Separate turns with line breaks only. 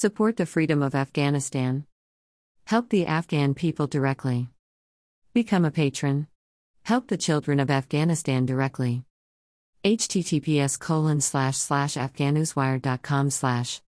Support the freedom of Afghanistan. Help the Afghan people directly. Become a patron. Help the children of Afghanistan directly. https colon slash slash afghanuswire.com slash